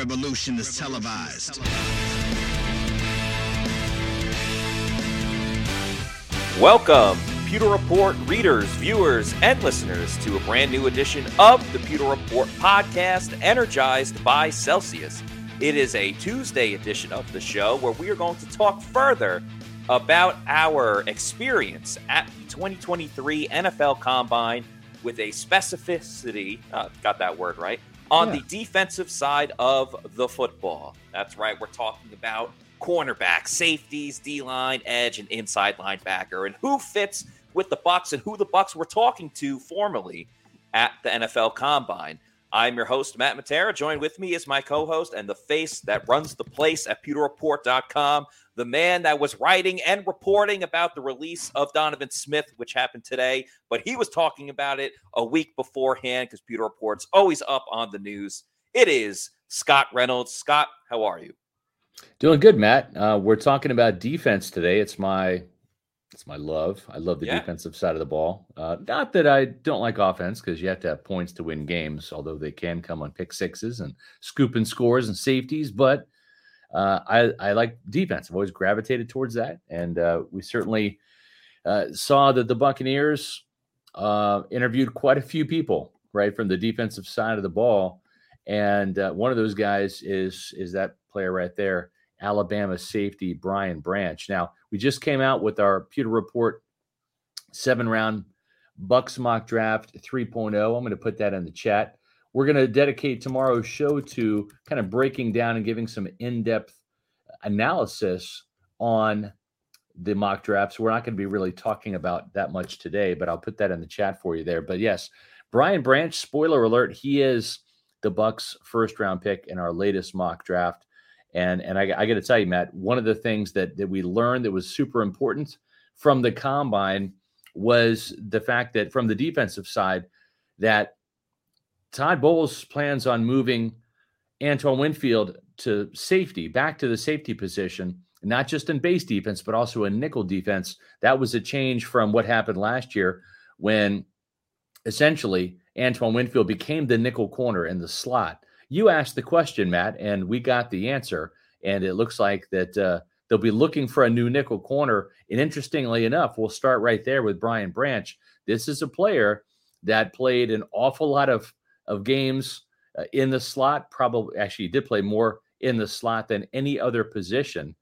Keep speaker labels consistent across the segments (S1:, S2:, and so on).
S1: Revolution is televised.
S2: Welcome, Pewter Report readers, viewers, and listeners, to a brand new edition of the Pewter Report podcast, energized by Celsius. It is a Tuesday edition of the show where we are going to talk further about our experience at the 2023 NFL Combine with a specificity, uh, got that word right, on yeah. the defensive side of the football. That's right, we're talking about cornerback, safeties, D line, edge, and inside linebacker, and who fits with the Bucks and who the Bucks were talking to formally at the NFL Combine. I'm your host, Matt Matera. Joined with me is my co host and the face that runs the place at pewterreport.com, the man that was writing and reporting about the release of Donovan Smith, which happened today, but he was talking about it a week beforehand because Pewter Report's always up on the news. It is Scott Reynolds. Scott, how are you?
S3: Doing good, Matt. Uh, we're talking about defense today. It's my it's my love. I love the yeah. defensive side of the ball. Uh, not that I don't like offense because you have to have points to win games, although they can come on pick sixes and scooping scores and safeties. But uh, I, I like defense. I've always gravitated towards that. And uh, we certainly uh, saw that the Buccaneers uh, interviewed quite a few people, right, from the defensive side of the ball. And uh, one of those guys is is that player right there, Alabama safety Brian Branch. Now, we just came out with our Pewter Report seven round Bucks mock draft 3.0. I'm going to put that in the chat. We're going to dedicate tomorrow's show to kind of breaking down and giving some in depth analysis on the mock drafts. We're not going to be really talking about that much today, but I'll put that in the chat for you there. But yes, Brian Branch, spoiler alert, he is the Bucks' first round pick in our latest mock draft. And and I, I got to tell you, Matt, one of the things that that we learned that was super important from the combine was the fact that from the defensive side, that Todd Bowles plans on moving Antoine Winfield to safety, back to the safety position, not just in base defense, but also in nickel defense. That was a change from what happened last year when essentially Antoine Winfield became the nickel corner in the slot you asked the question, Matt, and we got the answer. And it looks like that uh, they'll be looking for a new nickel corner. And interestingly enough, we'll start right there with Brian Branch. This is a player that played an awful lot of, of games uh, in the slot. Probably, actually, did play more in the slot than any other position.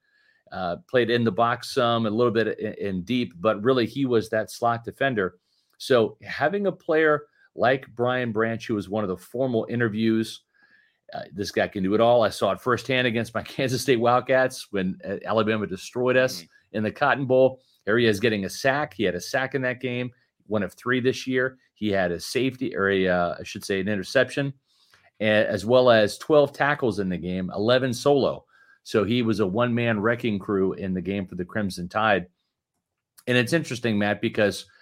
S3: Uh, played in the box some, a little bit in, in deep, but really he was that slot defender. So having a player like Brian Branch, who was one of the formal interviews uh, this guy can do it all. I saw it firsthand against my Kansas State Wildcats when uh, Alabama destroyed us mm-hmm. in the Cotton Bowl. Here he is getting a sack. He had a sack in that game, one of three this year. He had a safety, or a, uh, I should say, an interception, as well as 12 tackles in the game, 11 solo. So he was a one man wrecking crew in the game for the Crimson Tide. And it's interesting, Matt, because –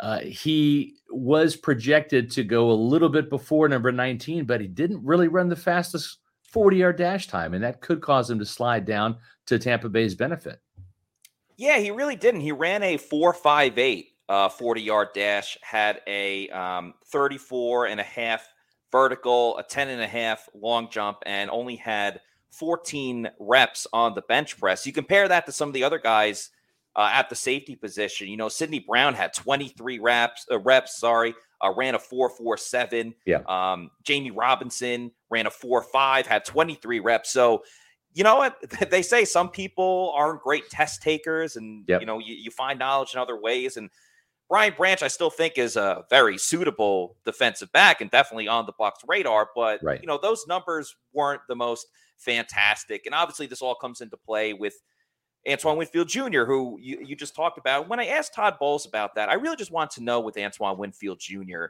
S3: uh, he was projected to go a little bit before number 19, but he didn't really run the fastest 40 yard dash time, and that could cause him to slide down to Tampa Bay's benefit.
S2: Yeah, he really didn't. He ran a 4.58 uh, 40 yard dash, had a um, 34 and a half vertical, a 10 and a half long jump, and only had 14 reps on the bench press. You compare that to some of the other guys uh, at the safety position. You know, Sydney Brown had 23 reps, uh, reps, sorry, uh, ran a 4.47.
S3: Yeah.
S2: Um, Jammie Robinson ran a 4.5, had 23 reps. So, you know what? They say some people aren't great test takers and, yep. you know, you, you find knowledge in other ways. And Brian Branch, I still think is a very suitable defensive back and definitely on the Bucs radar. But, right. you know, those numbers weren't the most fantastic. And obviously, this all comes into play with – Antoine Winfield Jr., who you, you just talked about. When I asked Todd Bowles about that, I really just want to know with Antoine Winfield Jr.,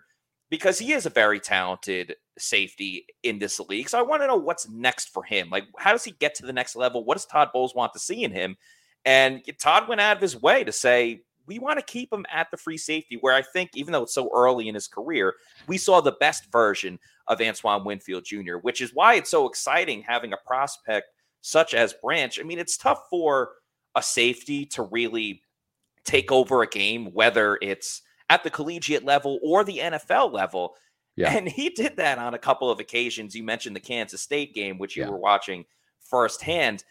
S2: because he is a very talented safety in this league. So I want to know what's next for him. Like, how does he get to the next level? What does Todd Bowles want to see in him? And Todd went out of his way to say, we want to keep him at the free safety, where I think, even though it's so early in his career, we saw the best version of Antoine Winfield Jr., which is why it's so exciting having a prospect such as Branch. I mean, it's tough for a safety to really take over a game, whether it's at the collegiate level or the NFL level. Yeah. And he did that on a couple of occasions. You mentioned the Kansas State game, which you yeah. were watching firsthand.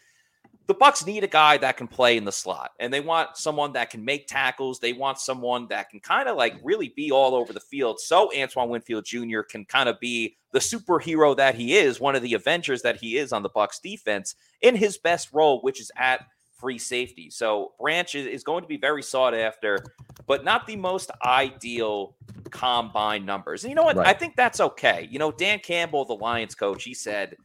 S2: The Bucks need a guy that can play in the slot, and they want someone that can make tackles. They want someone that can kind of like really be all over the field. So Antoine Winfield Jr. can kind of be the superhero that he is, one of the Avengers that he is on the Bucks defense in his best role, which is at free safety. So Branch is, going to be very sought after, but not the most ideal combine numbers. And you know what? Right. I think that's okay. You know, Dan Campbell, the Lions coach, he said,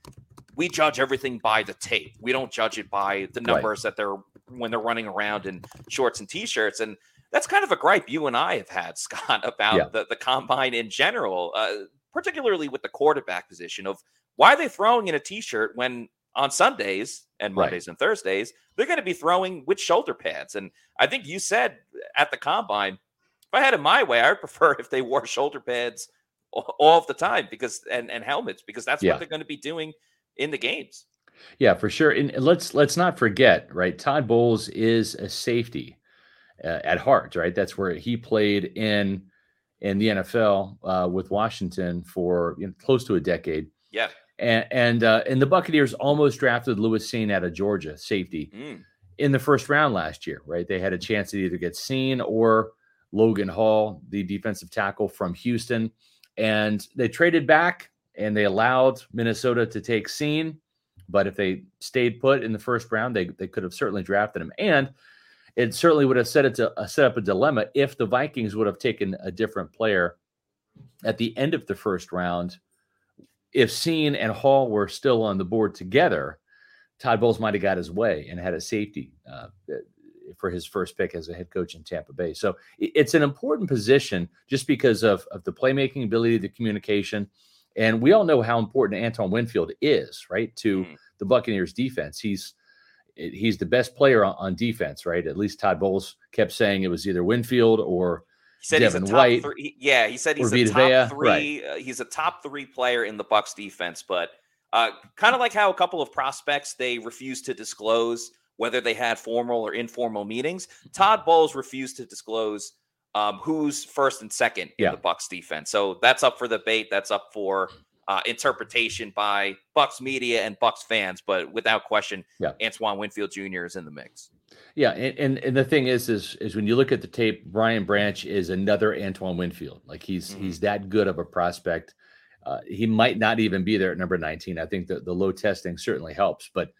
S2: we judge everything by the tape. We don't judge it by the numbers right. that they're when they're running around in shorts and t-shirts. And that's kind of a gripe you and I have had, Scott, about yeah. the, the combine in general, uh, particularly with the quarterback position of why are they throwing in a t-shirt when on Sundays and Mondays right. and Thursdays, they're going to be throwing with shoulder pads. And I think you said at the combine, if I had it my way, I would prefer if they wore shoulder pads all of the time because and, and helmets because that's yeah. what they're going to be doing in the games.
S3: Yeah, for sure. And let's let's not forget, right? Todd Bowles is a safety uh, at heart, right? That's where he played in in the NFL uh, with Washington for you know, close to a decade.
S2: Yeah.
S3: And and, uh, and the Buccaneers almost drafted Lewis Cine out of Georgia, safety, mm. in the first round last year. Right, they had a chance to either get Cine or Logan Hall, the defensive tackle from Houston, and they traded back and they allowed Minnesota to take Cine. But if they stayed put in the first round, they they could have certainly drafted him, and it certainly would have set it to uh, set up a dilemma if the Vikings would have taken a different player at the end of the first round if Cine and Hall were still on the board together, Todd Bowles might have got his way and had a safety uh, for his first pick as a head coach in Tampa Bay. So it's an important position just because of, of the playmaking ability, the communication. And we all know how important Antoine Winfield is, right, to mm. the Buccaneers defense. He's he's the best player on, on defense, right? At least Todd Bowles kept saying it was either Winfield or
S2: he said Devin he's a top White, three. Yeah, he said he's a top Vea, three. Right. Uh, he's a top three player in the Bucks defense, but uh, kind of like how a couple of prospects they refused to disclose whether they had formal or informal meetings. Todd Bowles refused to disclose um, who's first and second in the Bucks defense. So that's up for debate. That's up for uh, interpretation by Bucks media and Bucks fans. But without question, yeah. Antoine Winfield Jr. is in the mix.
S3: Yeah, and, and, and the thing is, is is when you look at the tape, Brian Branch is another Antoine Winfield. Like he's mm-hmm. he's that good of a prospect. Uh, he might not even be there at number 19. I think that the low testing certainly helps. But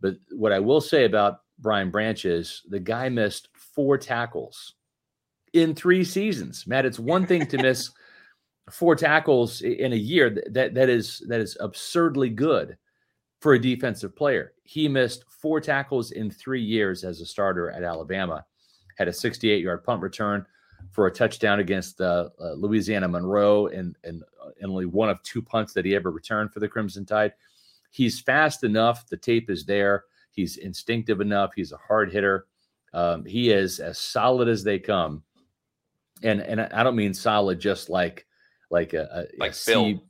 S3: but what I will say about Brian Branch is the guy missed four tackles in three seasons. Matt, it's one thing to miss four tackles in a year. That that is that is absurdly good for a defensive player. He missed four tackles in three years as a starter at Alabama, had a 68 yard punt return for a touchdown against uh, uh, Louisiana Monroe, and, and, uh, and only one of two punts that he ever returned for the Crimson Tide. He's fast enough. The tape is there. He's instinctive enough. He's a hard hitter. Um, he is as solid as they come. And and I don't mean solid just like like a, a
S2: like a C,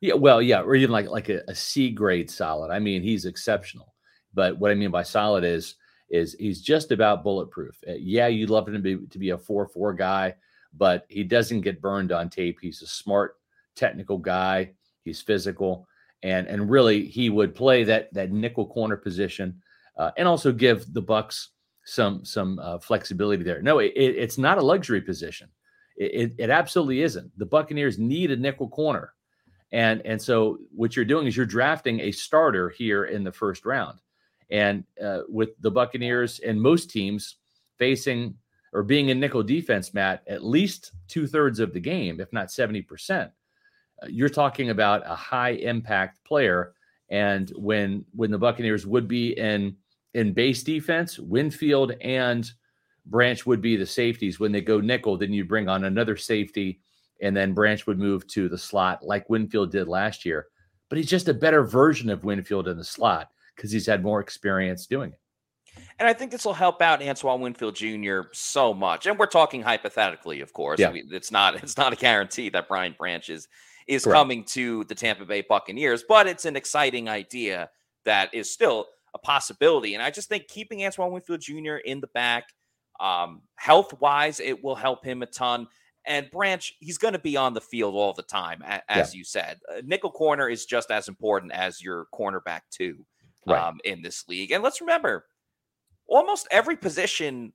S3: yeah, well, yeah, or even like like a, a C grade solid. I mean, he's exceptional. But what I mean by solid is is he's just about bulletproof. Uh, yeah, you'd love him to be to be a four four guy, but he doesn't get burned on tape. He's a smart, technical guy. He's physical, and and really he would play that that nickel corner position, uh, and also give the Bucks some some uh, flexibility there. No, it, it's not a luxury position. It, it, absolutely isn't. The Buccaneers need a nickel corner. And and so what you're doing is you're drafting a starter here in the first round. And uh, with the Buccaneers and most teams facing or being in nickel defense, Matt, at least two thirds of the game, if not 70%, uh, you're talking about a high impact player. And when when the Buccaneers would be in in base defense, Winfield and Branch would be the safeties. When they go nickel, then you bring on another safety and then Branch would move to the slot like Winfield did last year. But he's just a better version of Winfield in the slot because he's had more experience doing it.
S2: And I think this will help out Antoine Winfield Jr. so much. And we're talking hypothetically, of course. Yeah. I mean, it's not it's not a guarantee that Brian Branch is, is coming to the Tampa Bay Buccaneers, but it's an exciting idea that is still a possibility. And I just think keeping Antoine Winfield Jr. in the back, um, health wise, it will help him a ton And Branch, he's going to be on the field all the time, as yeah. you said. Uh, nickel corner is just as important as your cornerback, too, right. um, in this league. And let's remember, almost every position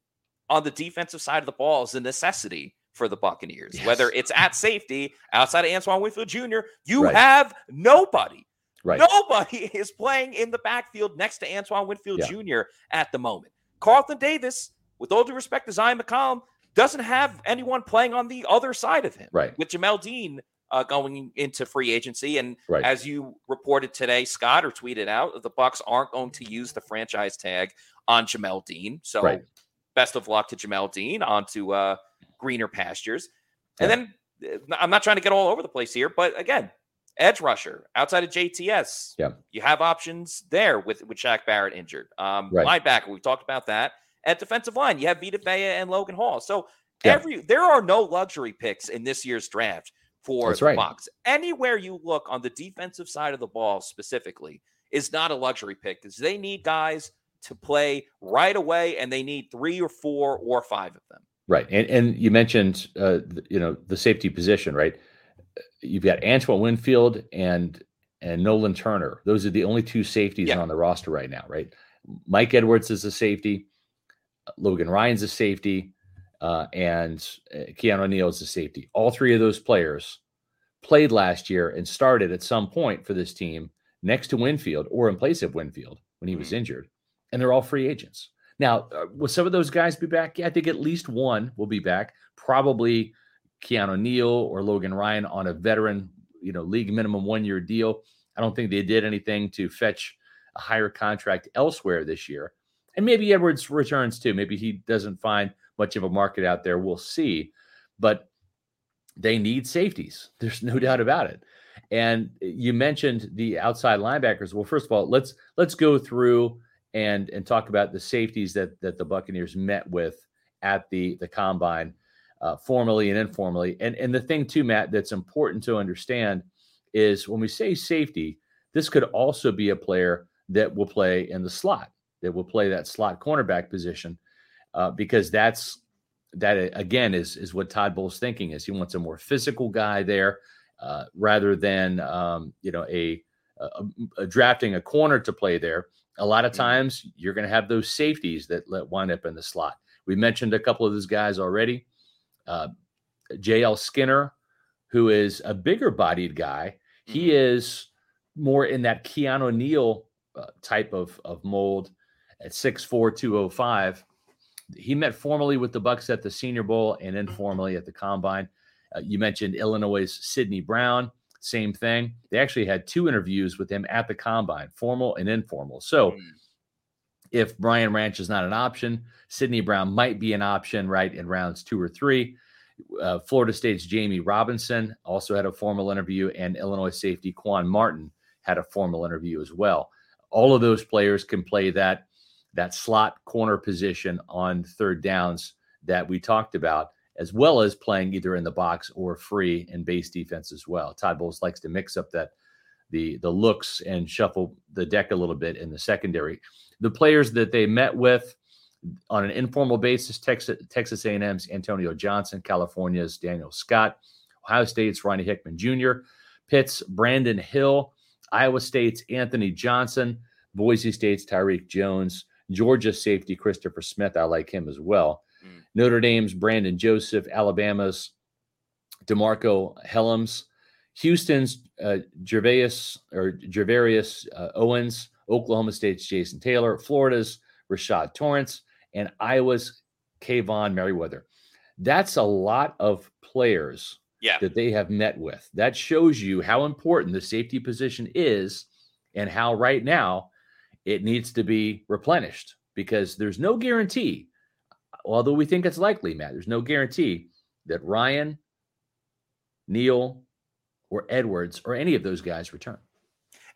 S2: on the defensive side of the ball is a necessity for the Buccaneers. Yes. Whether it's at safety, outside of Antoine Winfield Jr., you right. have nobody. Right. Nobody is playing in the backfield next to Antoine Winfield yeah. Jr. at the moment. Carlton Davis, with all due respect to Zyon McCollum, doesn't have anyone playing on the other side of him.
S3: Right.
S2: With Jamel Dean uh, going into free agency, and right. as you reported today, Scott or tweeted out, the Bucks aren't going to use the franchise tag on Jamel Dean. So, right. best of luck to Jamel Dean onto uh, greener pastures. And then uh, I'm not trying to get all over the place here, but again, edge rusher outside of JTS.
S3: Yeah,
S2: you have options there with with Shaq Barrett injured. Um, right. linebacker, we talked about that. At defensive line, you have Vita Vea and Logan Hall. So yeah. every there are no luxury picks in this year's draft for That's the right. Bucks. Anywhere you look on the defensive side of the ball specifically is not a luxury pick because they need guys to play right away, and they need three or four or five of them.
S3: Right, and and you mentioned uh, you know the safety position, right? You've got Antoine Winfield and and Nolan Turner. Those are the only two safeties yeah. on the roster right now, right? Mike Edwards is a safety. Logan Ryan's a safety, uh, and uh, Keanu Neal is a safety. All three of those players played last year and started at some point for this team next to Winfield or in place of Winfield when he was mm-hmm. injured, and they're all free agents. Now, uh, will some of those guys be back? Yeah, I think at least one will be back. Probably Keanu Neal or Logan Ryan on a veteran, you know, league minimum one year deal. I don't think they did anything to fetch a higher contract elsewhere this year. And maybe Edwards returns too. Maybe he doesn't find much of a market out there. We'll see. But they need safeties. There's no doubt about it. And you mentioned the outside linebackers. Well, first of all, let's let's go through and and talk about the safeties that that the Buccaneers met with at the the combine, uh, formally and informally. And and the thing too, Matt, that's important to understand is when we say safety, this could also be a player that will play in the slot that will play that slot cornerback position uh, because that's that uh, again is is what Todd Bowles thinking is he wants a more physical guy there uh, rather than um, you know a, a, a, drafting a corner to play there. A lot of mm-hmm. times you're going to have those safeties that let wind up in the slot. We mentioned a couple of those guys already. Uh, JL Skinner, who is a bigger bodied guy, mm-hmm. he is more in that Keanu Neal uh, type of of mold at 6'4", 205. He met formally with the Bucks at the Senior Bowl and informally at the Combine. Uh, you mentioned Illinois' Sydney Brown, same thing. They actually had two interviews with him at the Combine, formal and informal. So, mm. if Brian Branch is not an option, Sydney Brown might be an option, right, in rounds two or three. Uh, Florida State's Jammie Robinson also had a formal interview, and Illinois safety Quan Martin had a formal interview as well. All of those players can play that that slot corner position on third downs that we talked about, as well as playing either in the box or free and base defense as well. Todd Bowles likes to mix up that the the looks and shuffle the deck a little bit in the secondary. The players that they met with on an informal basis, Texas, Texas A&M's Antonio Johnson, California's Daniel Scott, Ohio State's Ronnie Hickman Jr., Pitt's Brandon Hill, Iowa State's Anthony Johnson, Boise State's Tyreque Jones, Georgia safety Christopher Smith. I like him as well. Mm. Notre Dame's Brandon Joseph, Alabama's DeMarco Hellams, Houston's uh, Gervais or Gervarius uh, Owens, Oklahoma State's Jason Taylor, Florida's Rashad Torrence, and Iowa's Kaevon Merriweather. That's a lot of players
S2: yeah.
S3: that they have met with. That shows you how important the safety position is and how right now it needs to be replenished because there's no guarantee, although we think it's likely, Matt, there's no guarantee that Ryan, Neal, or Edwards or any of those guys return.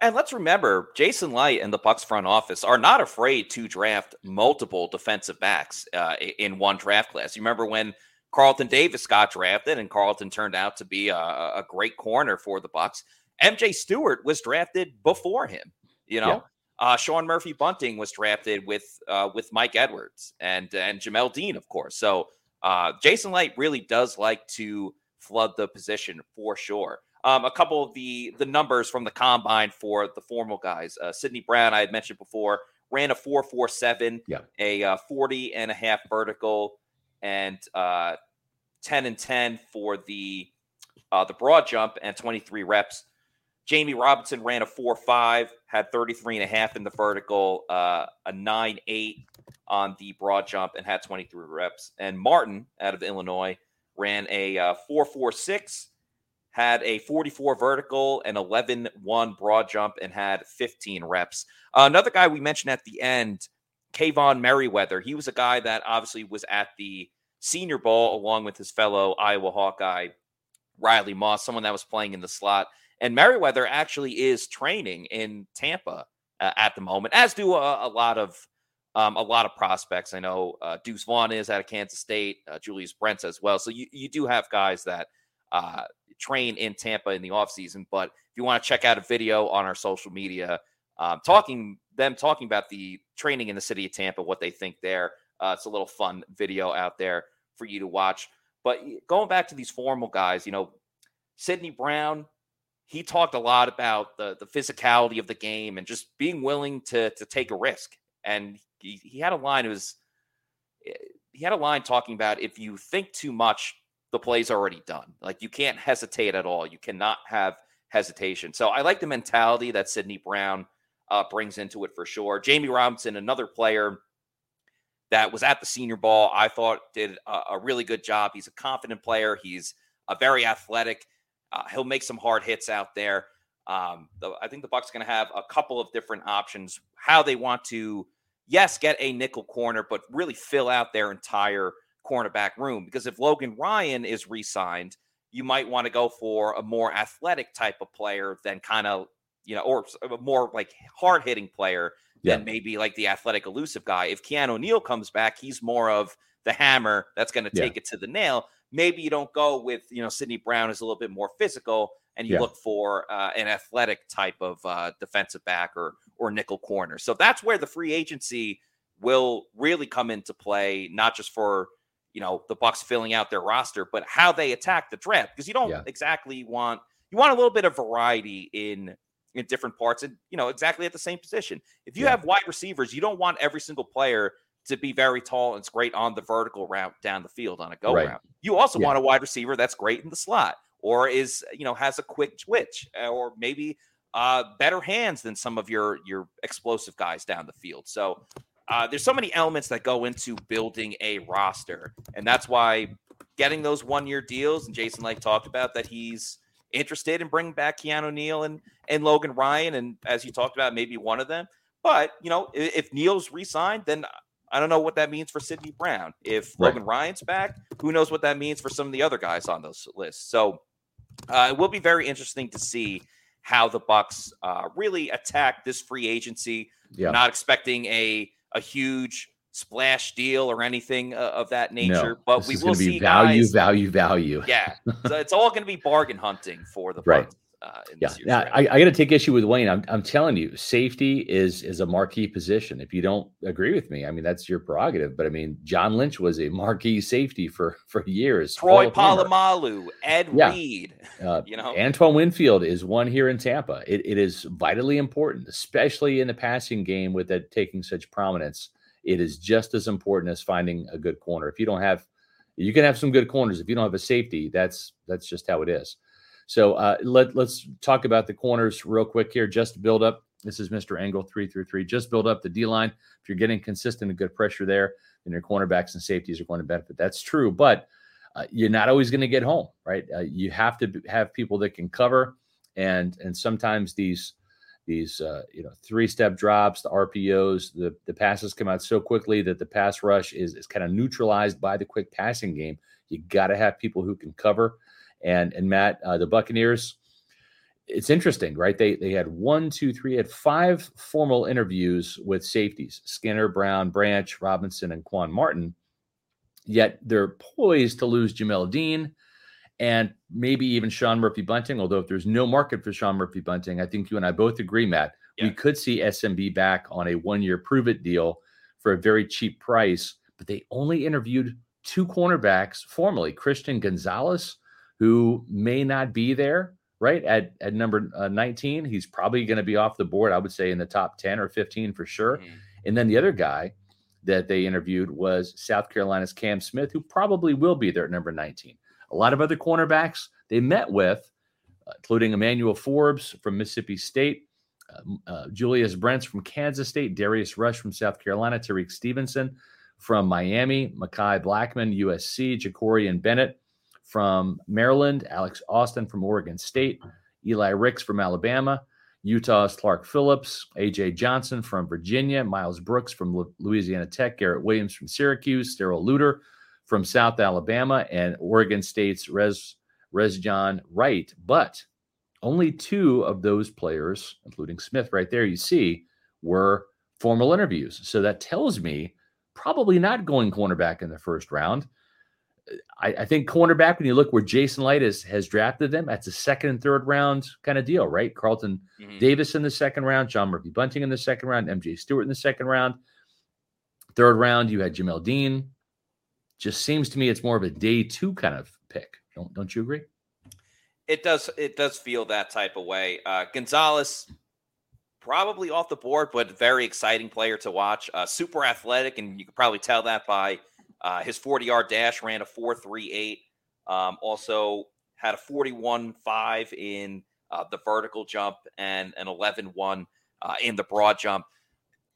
S2: And let's remember, Jason Licht and the Bucks front office are not afraid to draft multiple defensive backs uh, in one draft class. You remember when Carlton Davis got drafted, and Carlton turned out to be a, a great corner for the Bucks. MJ Stewart was drafted before him. You know, uh, Sean Murphy Bunting was drafted with uh, with Mike Edwards and and Jamel Dean, of course. So uh, Jason Licht really does like to flood the position for sure. Um, a couple of the the numbers from the combine for the formal guys. Uh, Sydney Brown, I had mentioned before, ran a 447,
S3: yeah.
S2: a uh, 40 and a half vertical, and uh, 10 and 10 for the uh, the broad jump and 23 reps. Jammie Robinson ran a 4 5, had 33 and a half in the vertical, uh, a 9 8 on the broad jump, and had 23 reps. And Martin out of Illinois ran a uh, 4 4 6, had a 44 vertical and 11 1 broad jump, and had 15 reps. Uh, another guy we mentioned at the end, Kaevon Merriweather, he was a guy that obviously was at the Senior Bowl along with his fellow Iowa Hawkeye, Riley Moss, someone that was playing in the slot. And Merriweather actually is training in Tampa uh, at the moment, as do a, a lot of um, a lot of prospects. I know uh, Deuce Vaughn is out of Kansas State, uh, Julius Brents as well. So you, you do have guys that uh, train in Tampa in the offseason. But if you want to check out a video on our social media, um, talking them talking about the training in the city of Tampa, what they think there. Uh, it's a little fun video out there for you to watch. But going back to these formal guys, you know, Sydney Brown, he talked a lot about the the physicality of the game and just being willing to to take a risk. And he, he had a line. It was eh, he had a line talking about if you think too much, the play's already done. Like you can't hesitate at all. You cannot have hesitation. So I like the mentality that Sydney Brown uh, brings into it for sure. Jammie Robinson, another player that was at the Senior Bowl, I thought did a, a really good job. He's a confident player. He's a very athletic. Uh, he'll make some hard hits out there. Um, the, I think the Bucks are going to have a couple of different options how they want to, yes, get a nickel corner, but really fill out their entire cornerback room. Because if Logan Ryan is re-signed, you might want to go for a more athletic type of player than kind of you know, or a more like hard hitting player yeah. than maybe like the athletic elusive guy. If Keanu Neal comes back, he's more of the hammer that's going to take yeah. it to the nail. Maybe you don't go with, you know, Sydney Brown is a little bit more physical and you yeah. look for uh, an athletic type of uh, defensive back or or nickel corner. So that's where the free agency will really come into play, not just for you know the Bucks filling out their roster, but how they attack the draft because you don't yeah. exactly want you want a little bit of variety in in different parts and you know exactly at the same position. If you yeah. have wide receivers, you don't want every single player to be very tall and it's great on the vertical route down the field on a go right. route. You also yeah. want a wide receiver that's great in the slot or is you know has a quick twitch uh, or maybe uh, better hands than some of your your explosive guys down the field. So uh, there's so many elements that go into building a roster, and that's why getting those one year deals. And Jason Licht talked about that he's interested in bringing back Keanu Neal and and Logan Ryan, and as you talked about, maybe one of them. But you know, if Neal's re-signed, then I don't know what that means for Sydney Brown. If right. Logan Ryan's back, who knows what that means for some of the other guys on those lists. So uh, it will be very interesting to see how the Bucks uh, really attack this free agency. Yeah. Not expecting a a huge splash deal or anything uh, of that nature. No, but we will see
S3: value,
S2: guys,
S3: value, value.
S2: Yeah, so it's all going to be bargain hunting for the
S3: right. Uh, yeah, yeah. I, I got to take issue with Wayne. I'm, I'm telling you, safety is is a marquee position. If you don't agree with me, I mean that's your prerogative. But I mean, John Lynch was a marquee safety for for years.
S2: Troy Polamalu, Ed yeah. Reed. Uh, you know,
S3: Antoine Winfield is one here in Tampa. It, it is vitally important, especially in the passing game, with it taking such prominence it is just as important as finding a good corner. If you don't have, you can have some good corners. If you don't have a safety, that's that's just how it is. So uh, let let's talk about the corners real quick here. Just build up. This is Mr. Angle three through three. Just build up the D line. If you're getting consistent and good pressure there, then your cornerbacks and safeties are going to benefit. That's true, but uh, you're not always going to get home, right? Uh, you have to have people that can cover, and and sometimes these these uh, you know three step drops, the RPOs, the the passes come out so quickly that the pass rush is is kind of neutralized by the quick passing game. You got to have people who can cover. And and Matt, uh, the Buccaneers, it's interesting, right? They they had one, two, three, had five formal interviews with safeties: Skinner, Brown, Branch, Robinson, and Quan Martin. Yet they're poised to lose Jamel Dean and maybe even Sean Murphy Bunting. Although if there's no market for Sean Murphy Bunting, I think you and I both agree, Matt, yeah. we could see SMB back on a one year prove it deal for a very cheap price. But they only interviewed two cornerbacks formally: Christian Gonzalez, who may not be there, right? At, at number uh, 19. He's probably going to be off the board, I would say, in the top 10 or 15 for sure. Mm-hmm. And then the other guy that they interviewed was South Carolina's Cam Smith, who probably will be there at number 19. A lot of other cornerbacks they met with, uh, including Emmanuel Forbes from Mississippi State, uh, uh, Julius Brents from Kansas State, Darius Rush from South Carolina, Tyrique Stevenson from Miami, Mekhi Blackmon, USC, Jakorian Bennett from Maryland, Alex Austin from Oregon State, Eli Ricks from Alabama, Utah's Clark Phillips, AJ Johnson from Virginia, Miles Brooks from Louisiana Tech, Garrett Williams from Syracuse, Darrell Luter from South Alabama, and Oregon State's Rez Rejzohn Wright. But only two of those players, including Smith right there, you see, were formal interviews. So that tells me probably not going cornerback in the first round. I, I, think cornerback, when you look where Jason Licht has, has drafted them, that's a second and third round kind of deal, right? Carlton mm-hmm. Davis in the second round, Sean Murphy Bunting in the second round, MJ Stewart in the second round. Third round, you had Jamel Dean. Just seems to me it's more of a day two kind of pick. Don't don't you agree?
S2: It does. It does feel that type of way. Uh, Gonzalez, probably off the board, but very exciting player to watch. Uh, super athletic, and you could probably tell that by uh, his 40 yard dash ran a 4.38. Um, also had a 41.5 in uh, the vertical jump and an 11.1 uh, in the broad jump.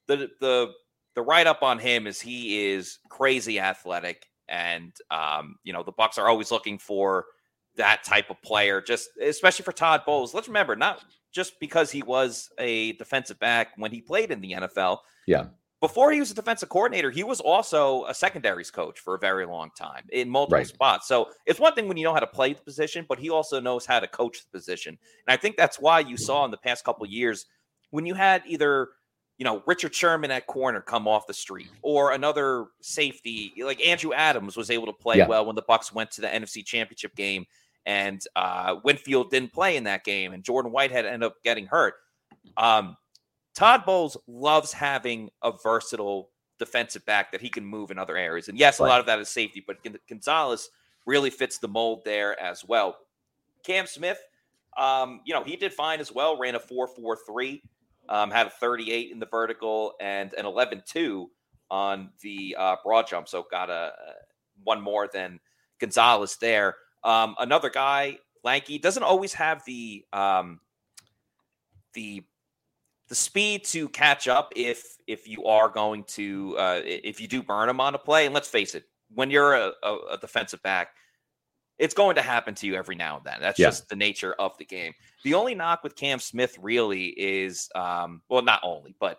S2: The the the write up on him is he is crazy athletic, and um, you know the Bucks are always looking for that type of player, just especially for Todd Bowles. Let's remember, not just because he was a defensive back when he played in the NFL.
S3: Yeah
S2: before he was a defensive coordinator, he was also a secondaries coach for a very long time in multiple right. spots. So it's one thing when you know how to play the position, but he also knows how to coach the position. And I think that's why you saw in the past couple years when you had either you know Richard Sherman at corner come off the street or another safety like Andrew Adams was able to play yeah. well when the Bucks went to the NFC Championship game and uh, Winfield didn't play in that game and Jordan Whitehead ended up getting hurt. Um, Todd Bowles loves having a versatile defensive back that he can move in other areas. And yes, a lot of that is safety, but Gonzalez really fits the mold there as well. Cam Smith, um, you know, he did fine as well, ran a 4.43, um, had a 38 in the vertical and an 11.2 on the uh, broad jump. So got a, one more than Gonzalez there. Um, another guy, lanky, doesn't always have the um, the the speed to catch up if if you are going to uh, if you do burn him on a play. And let's face it, when you're a, a, defensive back, it's going to happen to you every now and then. That's yeah. just the nature of the game. The only knock with Cam Smith really is, um, well, not only, but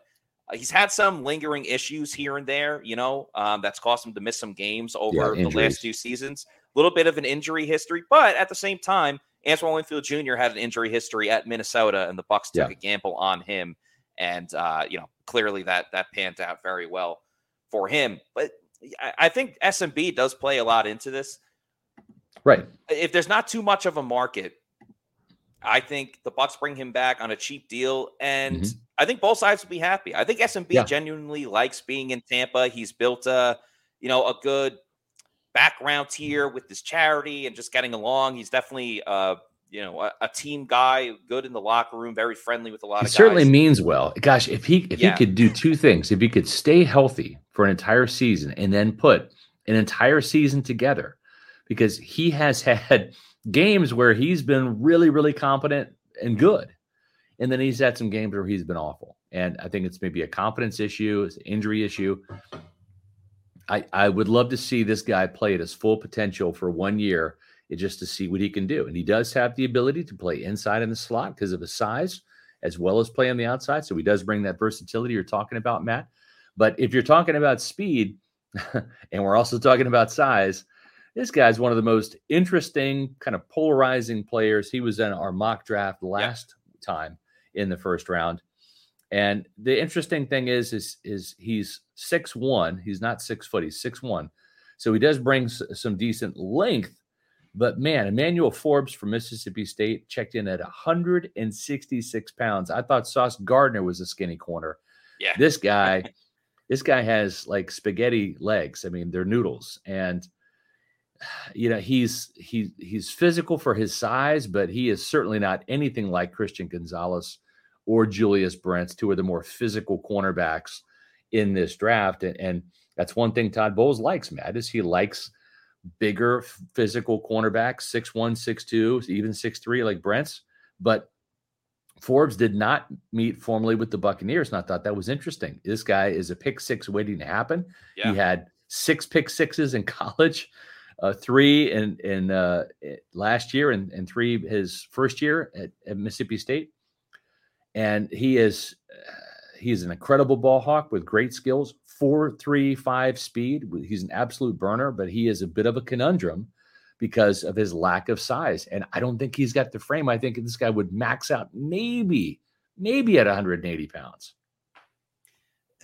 S2: uh, he's had some lingering issues here and there. You know, um, that's caused him to miss some games over yeah, the last two seasons. A little bit of an injury history, but at the same time, Antoine Winfield Jr. had an injury history at Minnesota, and the Bucks took yeah. a gamble on him, and uh, you know clearly that that panned out very well for him. But I think SMB does play a lot into this.
S3: Right.
S2: If there's not too much of a market, I think the Bucks bring him back on a cheap deal, and mm-hmm. I think both sides will be happy. I think SMB yeah. genuinely likes being in Tampa. He's built a, you know, a good background here with this charity and just getting along. He's definitely uh you know a, a, team guy, good in the locker room, very friendly with a lot
S3: he
S2: of.
S3: Certainly means well. Gosh, if he if yeah. he could do two things, if he could stay healthy for an entire season and then put an entire season together, because he has had games where he's been really really competent and good, and then he's had some games where he's been awful. And I think it's maybe a confidence issue, it's an injury issue. I, I would love to see this guy play at his full potential for one year eh, just to see what he can do. And he does have the ability to play inside in the slot because of his size, as well as play on the outside. So he does bring that versatility you're talking about, Matt. But if you're talking about speed, and we're also talking about size, this guy's one of the most interesting, kind of polarizing players. He was in our mock draft last time in the first round. And the interesting thing is, is, is he's six one. He's not six foot. He's six one. So he does bring s- some decent length. But man, Emmanuel Forbes from Mississippi State checked in at 166 pounds. I thought Sauce Gardner was a skinny corner.
S2: Yeah.
S3: This guy, this guy has like spaghetti legs. I mean, they're noodles. And you know, he's he he's physical for his size, but he is certainly not anything like Christian Gonzalez or Julius Brents, two of the more physical cornerbacks in this draft. And, and that's one thing Todd Bowles likes, Matt, is he likes bigger physical cornerbacks, six one, six two, even six three, like Brents. But Forbes did not meet formally with the Buccaneers, and I thought that was interesting. This guy is a pick six waiting to happen. Yeah. He had six pick sixes in college, uh, three in in uh, last year, and, and three his first year at, at Mississippi State. And he is uh, he's an incredible ball hawk with great skills, four three five speed. He's an absolute burner, but he is a bit of a conundrum because of his lack of size. And I don't think he's got the frame. I think this guy would max out maybe, maybe at 180 pounds.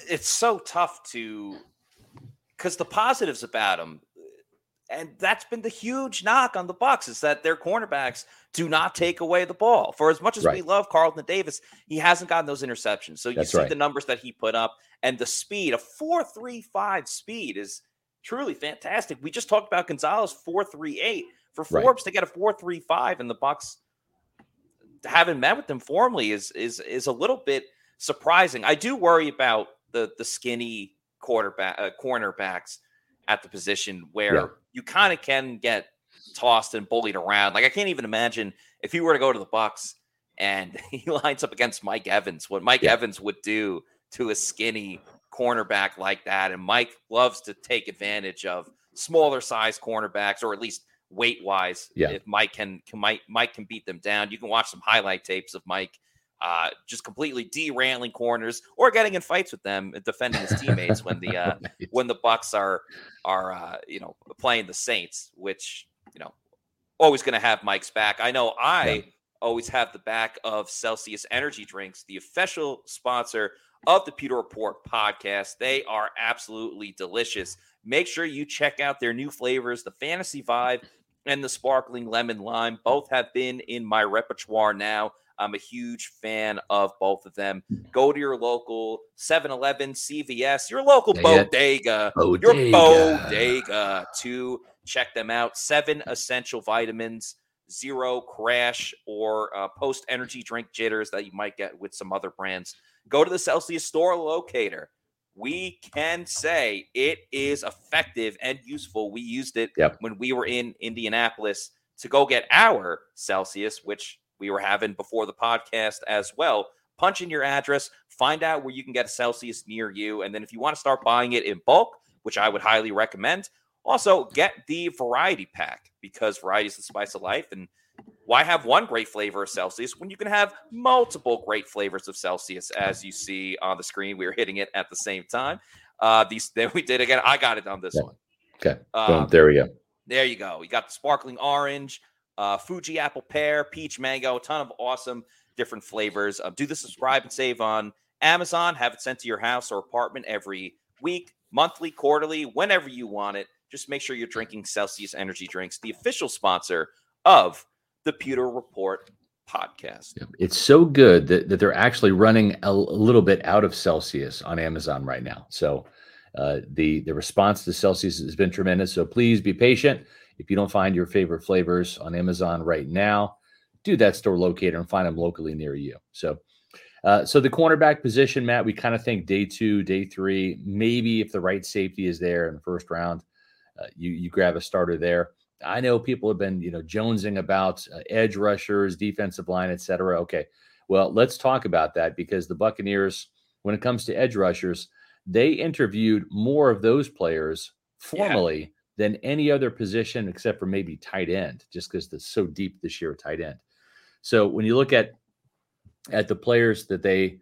S2: It's so tough to, because the positives about him, and that's been the huge knock on the Bucks is that their cornerbacks do not take away the ball. For as much as right. we love Carlton Davis, he hasn't gotten those interceptions. So you that's see right. the numbers that he put up and the speed, a 4.35 speed is truly fantastic. We just talked about Gonzalez 438 for Forbes right. to get a 435 and the Bucks haven't met with them formally is is is a little bit surprising. I do worry about the the skinny quarterback uh, cornerbacks at the position where yeah. You kind of can get tossed and bullied around. Like I can't even imagine if he were to go to the Bucs and he lines up against Mike Evans, what Mike yeah. Evans would do to a skinny cornerback like that. And Mike loves to take advantage of smaller size cornerbacks, or at least weight wise. Yeah. If Mike can, can Mike Mike can beat them down. You can watch some highlight tapes of Mike uh, just completely derailing corners or getting in fights with them and defending his teammates when the uh, nice. when the Bucks are are uh, you know playing the Saints, which you know always going to have Mike's back. I know I yeah. always have the back of Celsius Energy Drinks, the official sponsor of the Pewter Report podcast. They are absolutely delicious. Make sure you check out their new flavors, the Fantasy Vibe and the Sparkling Lemon Lime. Both have been in my repertoire now. I'm a huge fan of both of them. Go to your local 7 Eleven, CVS, your local bodega, bodega, your bodega to check them out. Seven essential vitamins, zero crash or uh, post energy drink jitters that you might get with some other brands go to the Celsius store locator. We can say it is effective and useful. We used it yep. when we were in Indianapolis to go get our Celsius, which we were having before the podcast as well. Punch in your address, find out where you can get a Celsius near you. And then if you want to start buying it in bulk, which I would highly recommend, also get the variety pack because variety is the spice of life. And why have one great flavor of Celsius when you can have multiple great flavors of Celsius? As you see on the screen, we are hitting it at the same time. Uh, these then we did again. I got it on this
S3: yeah.
S2: one.
S3: Okay, um, there we go.
S2: There you go. You got the sparkling orange, uh, Fuji apple pear, peach mango, a ton of awesome different flavors. Uh, do the subscribe and save on Amazon. Have it sent to your house or apartment every week, monthly, quarterly, whenever you want it. Just make sure you're drinking Celsius energy drinks, the official sponsor of the Pewter Report podcast.
S3: It's so good that, that they're actually running a, a little bit out of Celsius on Amazon right now. So uh, the the response to Celsius has been tremendous. So please be patient. If you don't find your favorite flavors on Amazon right now, do that store locator and find them locally near you. So. Uh, so the cornerback position, Matt, we kind of think day two, day three, maybe if the right safety is there in the first round, uh, you you grab a starter there. I know people have been, you know, jonesing about uh, edge rushers, defensive line, et cetera. Okay. Well, let's talk about that because the Buccaneers, when it comes to edge rushers, they interviewed more of those players formally yeah. Than any other position except for maybe tight end, just because it's so deep this year, tight end. So when you look at at the players that they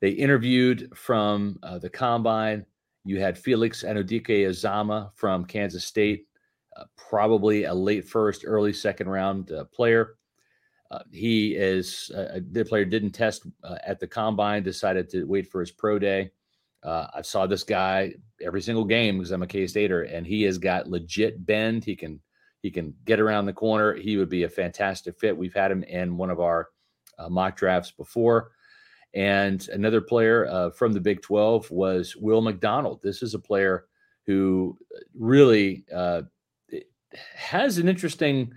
S3: they interviewed from uh, the combine, you had Felix Anudike-Uzomah from Kansas State uh, probably a late first, early second round uh, player. Uh, he is uh, the player didn't test uh, at the combine, decided to wait for his pro day. Uh, I saw this guy every single game because I'm a K Stater, and he has got legit bend. He can he can get around the corner. He would be a fantastic fit. We've had him in one of our uh, mock drafts before. And another player uh, from the Big 12 was Will McDonald. This is a player who uh, really has an interesting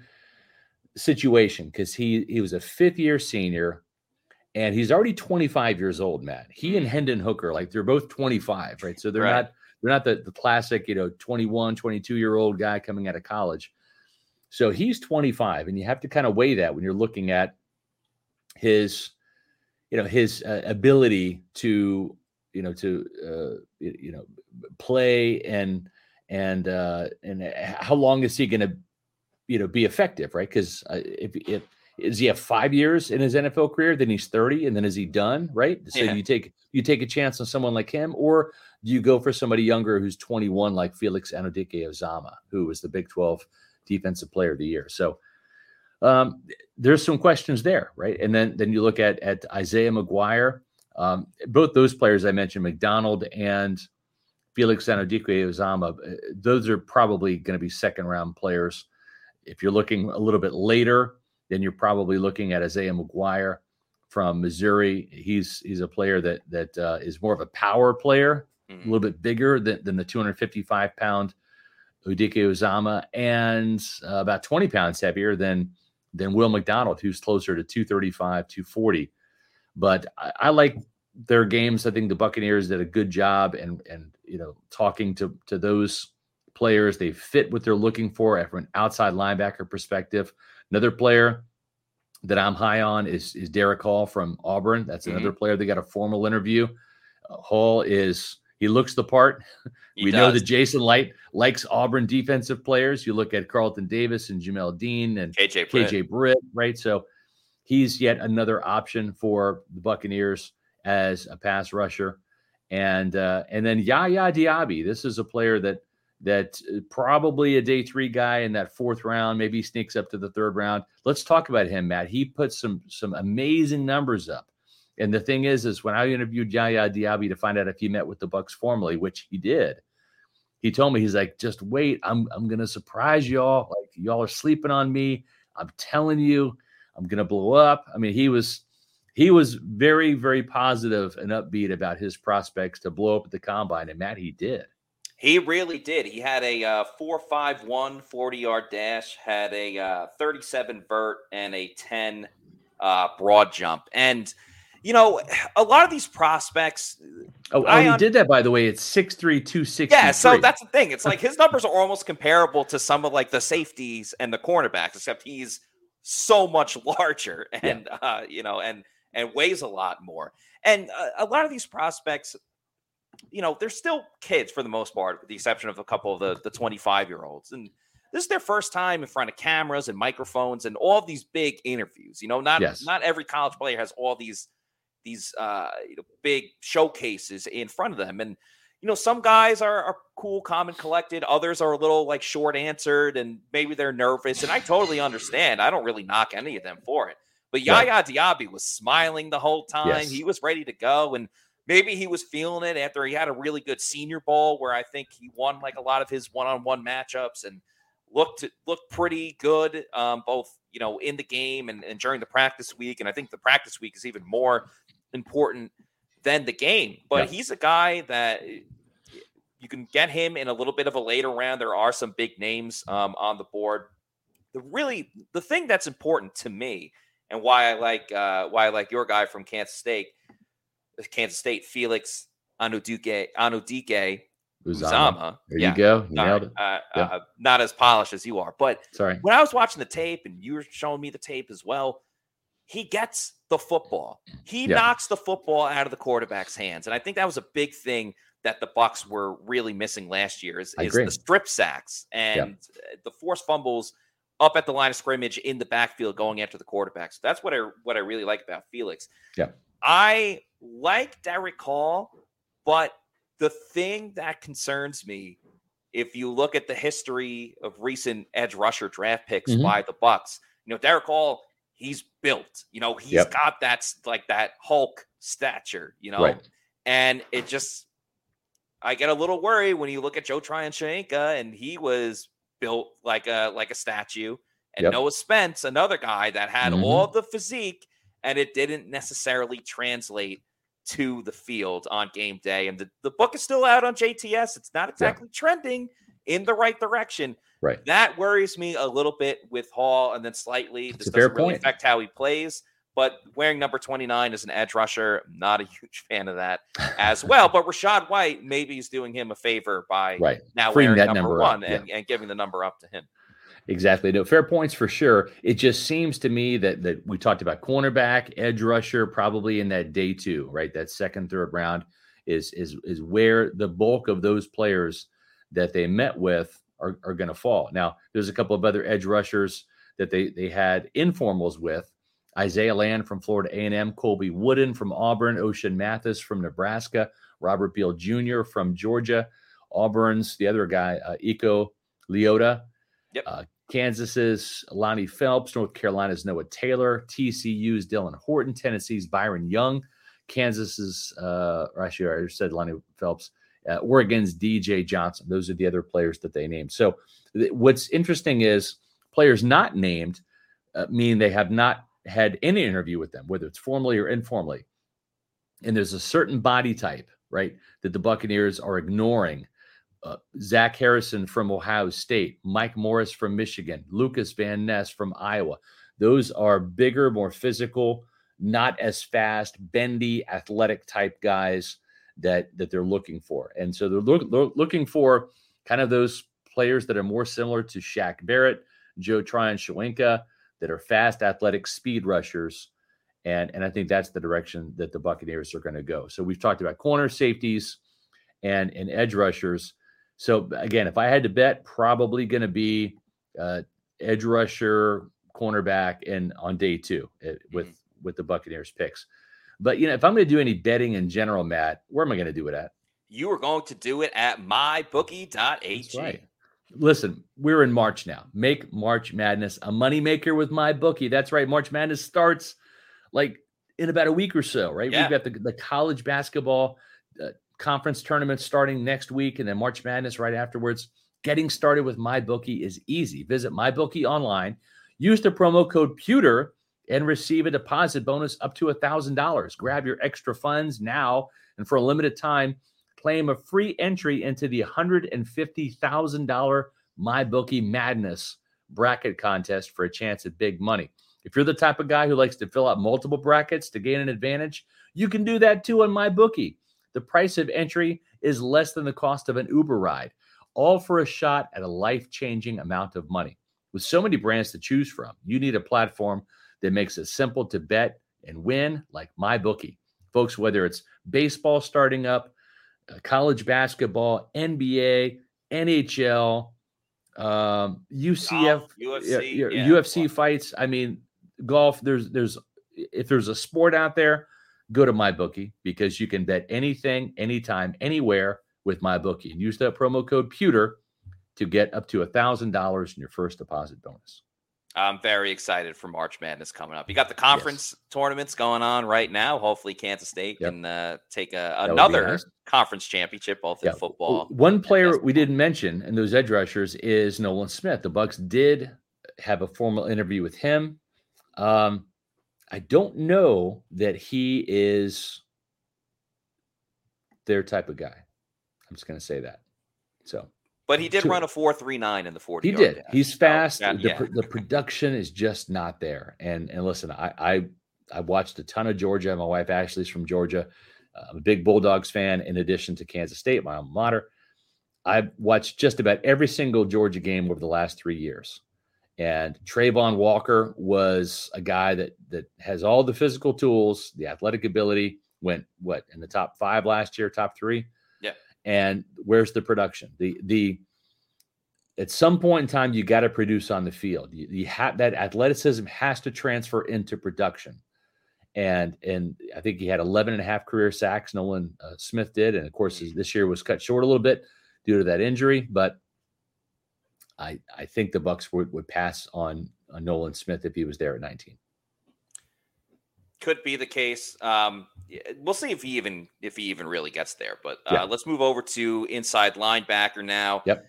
S3: situation because he he was a fifth year senior and he's already 25 years old matt he and hendon hooker like they're both 25 right so they're right. not they're not the, the classic you know 21 22 year old guy coming out of college so he's 25 and you have to kind of weigh that when you're looking at his you know his uh, ability to you know to uh, you know play and and uh and how long is he going to you know be effective, right? Because uh, if if is he have five years in his NFL career, then he's 30, and then is he done, right? So yeah. you take you take a chance on someone like him, or do you go for somebody younger who's 21, like Felix Anudike-Uzomah, who was the Big 12 Defensive Player of the Year? So um, there's some questions there, right? And then then you look at at Isaiah McGuire. Um, both those players I mentioned, McDonald and Felix Anudike-Uzomah, uh, those are probably going to be second round players. If you're looking a little bit later, then you're probably looking at Isaiah McGuire from Missouri. He's he's a player that that uh, is more of a power player, mm-hmm. a little bit bigger than, than the 255 pound Anudike-Uzomah, and uh, about 20 pounds heavier than than Will McDonald, who's closer to 235, 240. But I, I like their games. I think the Buccaneers did a good job, and and you know talking to to those players. They fit what they're looking for from an outside linebacker perspective. Another player that I'm high on is, is Derick Hall from Auburn. That's another mm-hmm. player that got a formal interview. Uh, Hall is he looks the part. He we does. know that Jason Licht likes Auburn defensive players. You look at Carlton Davis and Jamel Dean and
S2: KJ Britt.
S3: KJ Britt, right? So he's yet another option for the Buccaneers as a pass rusher. And uh, and then Yaya Diaby. This is a player that that uh, probably a day three guy in that fourth round, maybe sneaks up to the third round. Let's talk about him, Matt. He put some some amazing numbers up. And the thing is, is when I interviewed Yaya Diaby to find out if he met with the Bucks formally, which he did, he told me he's like, just wait, I'm I'm gonna surprise y'all. Like y'all are sleeping on me. I'm telling you, I'm gonna blow up. I mean, he was he was very, very positive and upbeat about his prospects to blow up at the combine. And Matt, he did.
S2: He really did. He had a uh, 4.51 40 yard dash, had a uh, 37 vert, and a 10 uh, broad jump. And, you know, a lot of these prospects.
S3: Oh, oh he did that, by the way. It's 6'3,
S2: Yeah, so that's the thing. It's like his numbers are almost comparable to some of like the safeties and the cornerbacks, except he's so much larger and, yeah. uh, you know, and, and weighs a lot more. And uh, a lot of these prospects, you know, they're still kids for the most part, with the exception of a couple of the the 25 year olds. And this is their first time in front of cameras and microphones and all these big interviews. You know, not yes. not every college player has all these these uh, you know, big showcases in front of them. And you know, some guys are, are cool, calm, and collected. Others are a little like short answered, and maybe they're nervous. And I totally understand. I don't really knock any of them for it. But Yaya yeah. Diaby was smiling the whole time. Yes. He was ready to go, and maybe he was feeling it after he had a really good senior bowl where I think he won like a lot of his one-on-one matchups and looked looked pretty good um, both you know in the game and, and during the practice week and I think the practice week is even more important than the game. But yeah. he's a guy that eh, you can get him in a little bit of a later round. There are some big names um, on the board. The really the thing that's important to me and why I like uh, why I like your guy from Kansas State Kansas State, Felix Anudike, Anudike Uzomah.
S3: There yeah, you go. You
S2: not, uh, yeah. uh, not as polished as you are. But
S3: sorry,
S2: when I was watching the tape and you were showing me the tape as well, he gets the football. He yeah. knocks the football out of the quarterback's hands. And I think that was a big thing that the Bucks were really missing last year is, is the strip sacks and the forced fumbles up at the line of scrimmage in the backfield going after the quarterback. So that's what I what I really like about Felix.
S3: Yeah.
S2: I like Derick Hall, but the thing that concerns me, if you look at the history of recent edge rusher draft picks mm-hmm. by the Bucks, you know, Derick Hall, he's built. You know, he's yep. got that like that Hulk stature, you know, right. and it just I get a little worried when you look at Joe Tryon-Shoyinka and he was built like a like a statue. And yep. Noah Spence, another guy that had mm-hmm. all the physique, and it didn't necessarily translate to the field on game day. And the, the book is still out on JTS. It's not exactly yeah. trending in the right direction.
S3: Right.
S2: That worries me a little bit with Hall, and then slightly
S3: That's
S2: this doesn't really
S3: point.
S2: affect how he plays. But wearing number 29 as an edge rusher, not a huge fan of that as well. But Rachaad White, maybe he's doing him a favor by
S3: Right.
S2: now
S3: Freeing
S2: wearing
S3: that
S2: number,
S3: number
S2: one and, and giving the number up to him.
S3: Exactly. No, fair points for sure. It just seems to me that that we talked about cornerback, edge rusher, probably in that day two, right? That second, third round is is is where the bulk of those players that they met with are, are going to fall. Now, there's a couple of other edge rushers that they they had informals with. Isaiah Land from Florida A&M, Colby Wooden from Auburn, Ochaun Mathis from Nebraska, Robert Beal Jr. from Georgia, Auburn's the other guy, uh, Eku Leota.
S2: Yep.
S3: Uh, Kansas's Lonnie Phelps, North Carolina's Noah Taylor, TCU's Dylan Horton, Tennessee's Byron Young, Kansas's, uh, or actually, I said Lonnie Phelps, uh, Oregon's DJ Johnson. Those are the other players that they named. So, th- what's interesting is players not named uh, mean they have not had any interview with them, whether it's formally or informally. And there's a certain body type, right, that the Buccaneers are ignoring uh, Zach Harrison from Ohio State, Mike Morris from Michigan, Lucas Van Ness from Iowa. Those are bigger, more physical, not as fast, bendy, athletic type guys that that they're looking for. And so they're, look, they're looking for kind of those players that are more similar to Shaq Barrett, Joe Tryon Shoyinka, that are fast, athletic speed rushers. And, and I think that's the direction that the Buccaneers are going to go. So we've talked about corner safeties and, and edge rushers. So again, if I had to bet, probably going to be uh, edge rusher, cornerback, and on day two uh, with mm-hmm. with the Buccaneers picks. But you know, if I'm going to do any betting in general, Matt, where am I going to do it at?
S2: You are going to do it at mybookie.ag.
S3: Right. Listen, we're in March now. Make March Madness a moneymaker with my bookie. That's right. March Madness starts like in about a week or so, right?
S2: Yeah.
S3: We've got the, the college basketball conference tournament starting next week and then March Madness right afterwards. Getting started with my bookie is easy. Visit my bookie online, use the promo code pewter and receive a deposit bonus up to $1,000. Grab your extra funds now and for a limited time, claim a free entry into the $150,000 MyBookie Madness bracket contest for a chance at big money. If you're the type of guy who likes to fill out multiple brackets to gain an advantage, you can do that too on MyBookie. The price of entry is less than the cost of an Uber ride, all for a shot at a life changing amount of money. With so many brands to choose from, you need a platform that makes it simple to bet and win like MyBookie. Folks, whether it's baseball starting up, uh, college basketball, NBA, NHL, um, UCF,
S2: Golf, UFC,
S3: yeah,
S2: yeah.
S3: UFC fights. I mean, golf. There's there's if there's a sport out there, go to MyBookie because you can bet anything, anytime, anywhere with MyBookie, and use that promo code Pewter to get up to a thousand dollars in your first deposit bonus.
S2: I'm very excited for March Madness coming up. You got the conference yes. tournaments going on right now. Hopefully, Kansas State yep. can uh, take a, another nice. conference championship, both yeah. in football.
S3: One player we didn't mention in those edge rushers is Nolan Smith. The Bucks did have a formal interview with him. Um, I don't know that he is their type of guy. I'm just going to say that. So
S2: but he did run a four three nine in the forty.
S3: He did.
S2: Dash.
S3: He's fast. The,
S2: yeah.
S3: the production is just not there. And and listen, I I I watched a ton of Georgia. My wife Ashley's from Georgia. Uh, I'm a big Bulldogs fan. In addition to Kansas State, my alma mater, I've watched just about every single Georgia game over the last three years. And Travon Walker was a guy that that has all the physical tools, the athletic ability. Went what in the top five last year, top three? Yeah. and where's the production? The the at some point in time you got to produce on the field. You, you have that athleticism has to transfer into production. And and i think he had 11 and a half career sacks nolan uh, smith did. And of course this year was cut short a little bit due to that injury but i i think the bucks would, would pass on, on nolan smith if he was there at 19
S2: could be the case. Um, we'll see if he even if he even really gets there. But uh,
S3: Yeah.
S2: let's move over to inside linebacker now.
S3: Yep.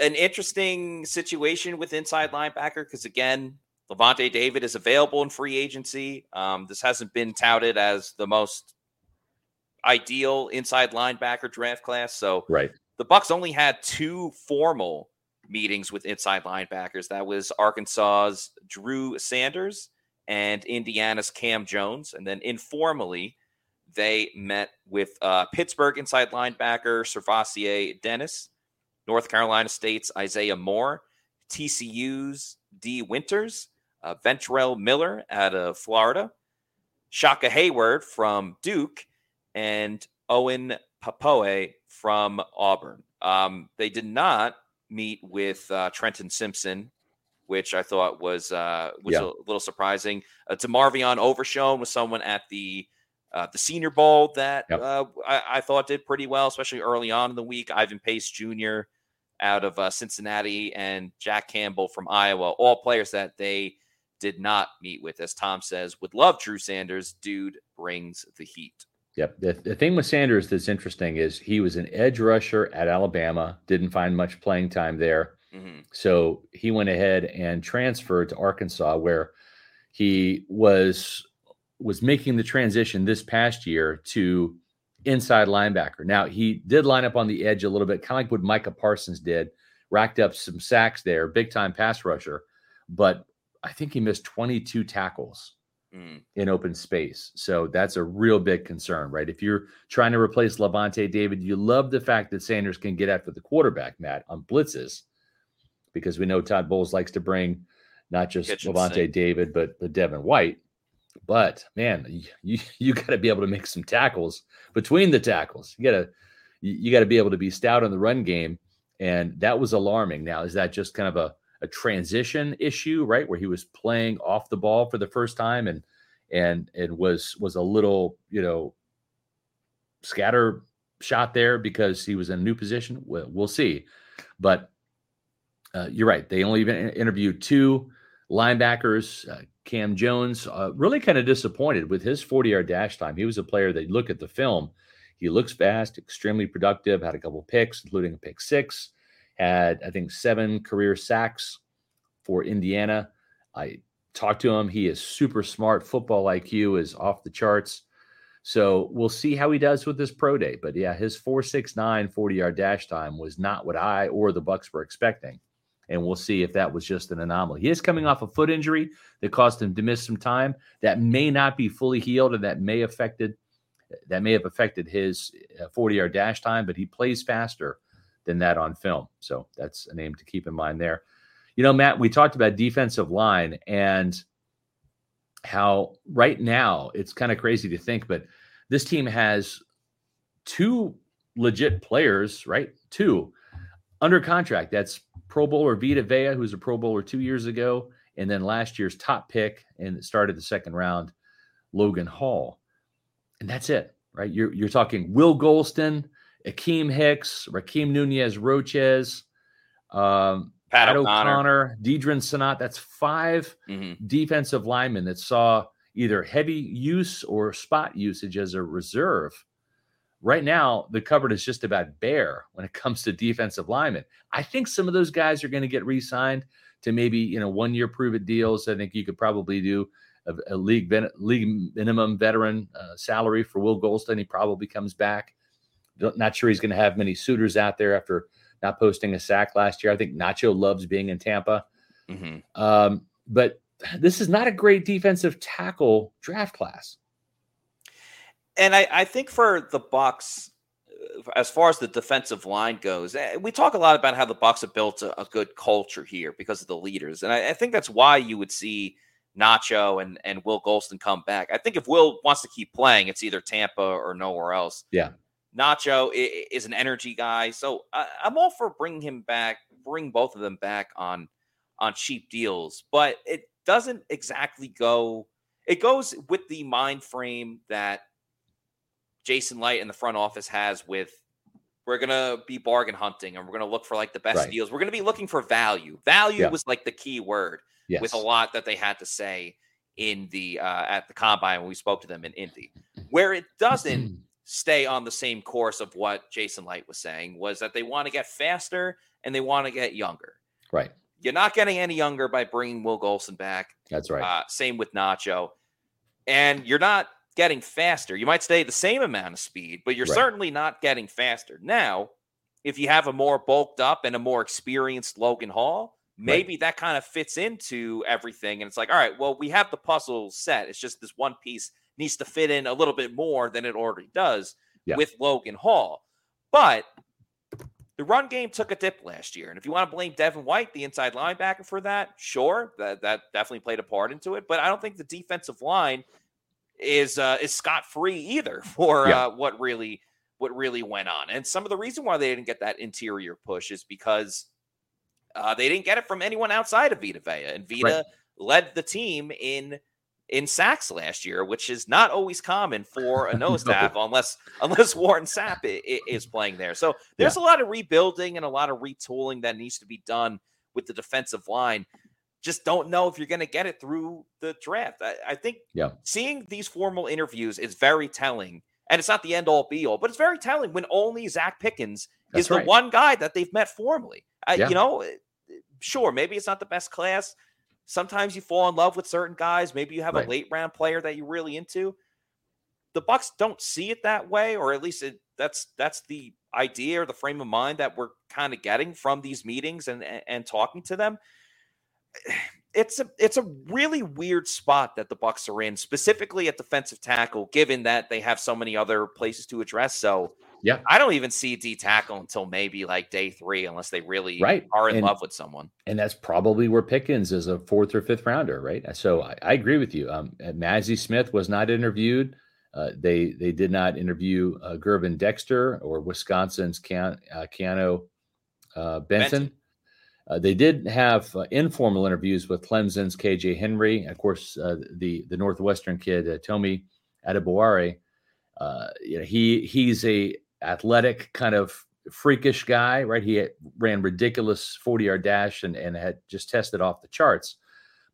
S2: An interesting situation with inside linebacker because again, Lavonte David is available in free agency. Um, this hasn't been touted as the most ideal inside linebacker draft class. So
S3: right
S2: the Bucks only had two formal meetings with inside linebackers. That was Arkansas's Drew Sanders and Indiana's Cam Jones. And then informally, they met with uh, Pittsburgh inside linebacker SirVocea Dennis, North Carolina State's Isaiah Moore, TCU's Dee Winters, uh, Ventrell Miller out of Florida, Shaka Heyward from Duke, and Owen Pappoe from Auburn. Um, they did not meet with uh, Trenton Simpson, which I thought was uh, was yeah. a little surprising. Uh, DeMarvion Overshown was someone at the uh, the Senior Bowl that yep. uh, I, I, thought did pretty well, especially early on in the week. Ivan Pace Jr. out of uh, Cincinnati and Jack Campbell from Iowa, all players that they did not meet with. As Tom says, would love Drew Sanders. Dude brings the heat.
S3: Yep. The, the thing with Sanders that's interesting is he was an edge rusher at Alabama, didn't find much playing time there. Mm-hmm. So he went ahead and transferred to Arkansas, where he was was making the transition this past year to inside linebacker. Now, he did line up on the edge a little bit, kind of like what Micah Parsons did, racked up some sacks there, big time pass rusher, but I think he missed 22 tackles mm. in open space. So that's a real big concern, right? If you're trying to replace Lavonte David, you love the fact that Sanders can get after the quarterback, Matt, on blitzes, because we know Todd Bowles likes to bring not just Kitchen Lavonte sink. David, but, the Devin White. But man, you you got to be able to make some tackles between the tackles. You got to you got to be able to be stout in the run game, and that was alarming. Now, is that just kind of a a transition issue, right, where he was playing off the ball for the first time and and and was was a little you know scatter shot there because he was in a new position. We'll, we'll see, but uh, you're right. They only even interviewed two linebackers. Uh, Cam Jones, uh, really kind of disappointed with his 40 yard dash time. He was a player that look at the film. He looks fast, extremely productive, had a couple picks, including a pick six, had, I think, seven career sacks for Indiana. I talked to him. He is super smart. Football IQ is off the charts. So we'll see how he does with this pro day. But yeah, his 469 40 yard dash time was not what I or the Bucks were expecting and we'll see if that was just an anomaly. He is coming off a foot injury that caused him to miss some time. That may not be fully healed, and that may affected that may have affected his uh, 40 yard dash time, but he plays faster than that on film. So that's a name to keep in mind there. You know, Matt, we talked about defensive line and how right now it's kind of crazy to think, but this team has two legit players, right? Two under contract. That's Pro Bowler Vita Vea, who's a Pro Bowler two years ago, and then last year's top pick and started the second round, Logan Hall. And that's it, right? You're you're talking Will Gholston, Akiem Hicks, Rakeem Nunez Roches, um, Pat, Pat O'Connor, O'Connor Deadrin Senat. That's 5 mm-hmm. defensive linemen that saw either heavy use or spot usage as a reserve Right now, the cupboard is just about bare when it comes to defensive linemen. I think some of those guys are going to get re-signed to maybe you know one year prove it deals. I think you could probably do a, a league league minimum veteran uh, salary for Will Gholston. He probably comes back. Not sure he's going to have many suitors out there after not posting a sack last year. I think Nacho loves being in Tampa. Mm-hmm. Um, but this is not a great defensive tackle draft class
S2: and I, I think for the Bucks, as far as the defensive line goes, eh, we talk a lot about how the Bucks have built a, a good culture here because of the leaders, and I, I, think that's why you would see Nacho and and Will Gholston come back. I think if Will wants to keep playing, it's either Tampa or nowhere else.
S3: Yeah,
S2: Nacho is an energy guy, so I'm all for bringing him back, bring both of them back on on cheap deals, but it doesn't exactly go. It goes with the mind frame that Jason Licht in the front office has with we're gonna be bargain hunting and we're gonna look for like the best right. deals. We're gonna be looking for value. Value yeah. was like the key word yes. with a lot that they had to say in the uh, at the combine when we spoke to them in Indy. Where it doesn't stay on the same course of what Jason Licht was saying was that they want to get faster and they want to get younger.
S3: Right.
S2: You're not getting any younger by bringing Will Gholston back.
S3: That's right.
S2: Uh, same with Nacho. And you're not getting faster. You might stay the same amount of speed, but you're right. certainly not getting faster. Now, if you have a more bulked up and a more experienced Logan Hall, maybe right. that kind of fits into everything. And it's like, all right, well, we have the puzzle set. It's just this one piece needs to fit in a little bit more than it already does yeah. with Logan Hall. But the run game took a dip last year. And if you want to blame Devin White, the inside linebacker, for that, sure, that, that definitely played a part into it. But I don't think the defensive line is uh, is scot free either for yeah. uh, what really what really went on. And some of the reason why they didn't get that interior push is because uh, they didn't get it from anyone outside of Vita Vea, and Vita right. led the team in in sacks last year, which is not always common for a nose no. tackle unless unless Warren Sapp is playing there. So there's yeah. a lot of rebuilding and a lot of retooling that needs to be done with the defensive line. Just don't know if you're going to get it through the draft. I, I think
S3: yeah.
S2: seeing these formal interviews is very telling and it's not the end all be all, but it's very telling when only Zach Pickens That's is the one guy that they've met formally. Uh, yeah. You know, eh, sure, maybe it's not the best class. Sometimes you fall in love with certain guys. Maybe you have right. a late round player that you're really into. The Bucks don't see it that way, or at least it, that's that's the idea or the frame of mind that we're kind of getting from these meetings and, and, and talking to them it's a it's a really weird spot that the Bucks are in, specifically at defensive tackle, given that they have so many other places to address. So
S3: yeah,
S2: I don't even see D tackle until maybe like day three, unless they really
S3: right.
S2: are in
S3: and,
S2: love with someone.
S3: And that's probably where Pickens is a fourth or fifth rounder, right? So I, I agree with you. Um, Mazi Smith was not interviewed. Uh, they they did not interview uh, Gervon Dexter or Wisconsin's Keanu, uh, Keanu uh. Benton. Uh, they did have uh, informal interviews with Clemson's KJ Henry, of course, uh, the the Northwestern kid uh, Adebawore. Uh, you know, he he's a athletic kind of freakish guy, right? He ran ridiculous forty yard dash and and had just tested off the charts,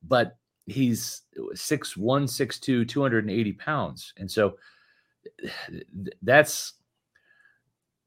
S3: but he's six one, six two, two hundred and eighty pounds, and so that's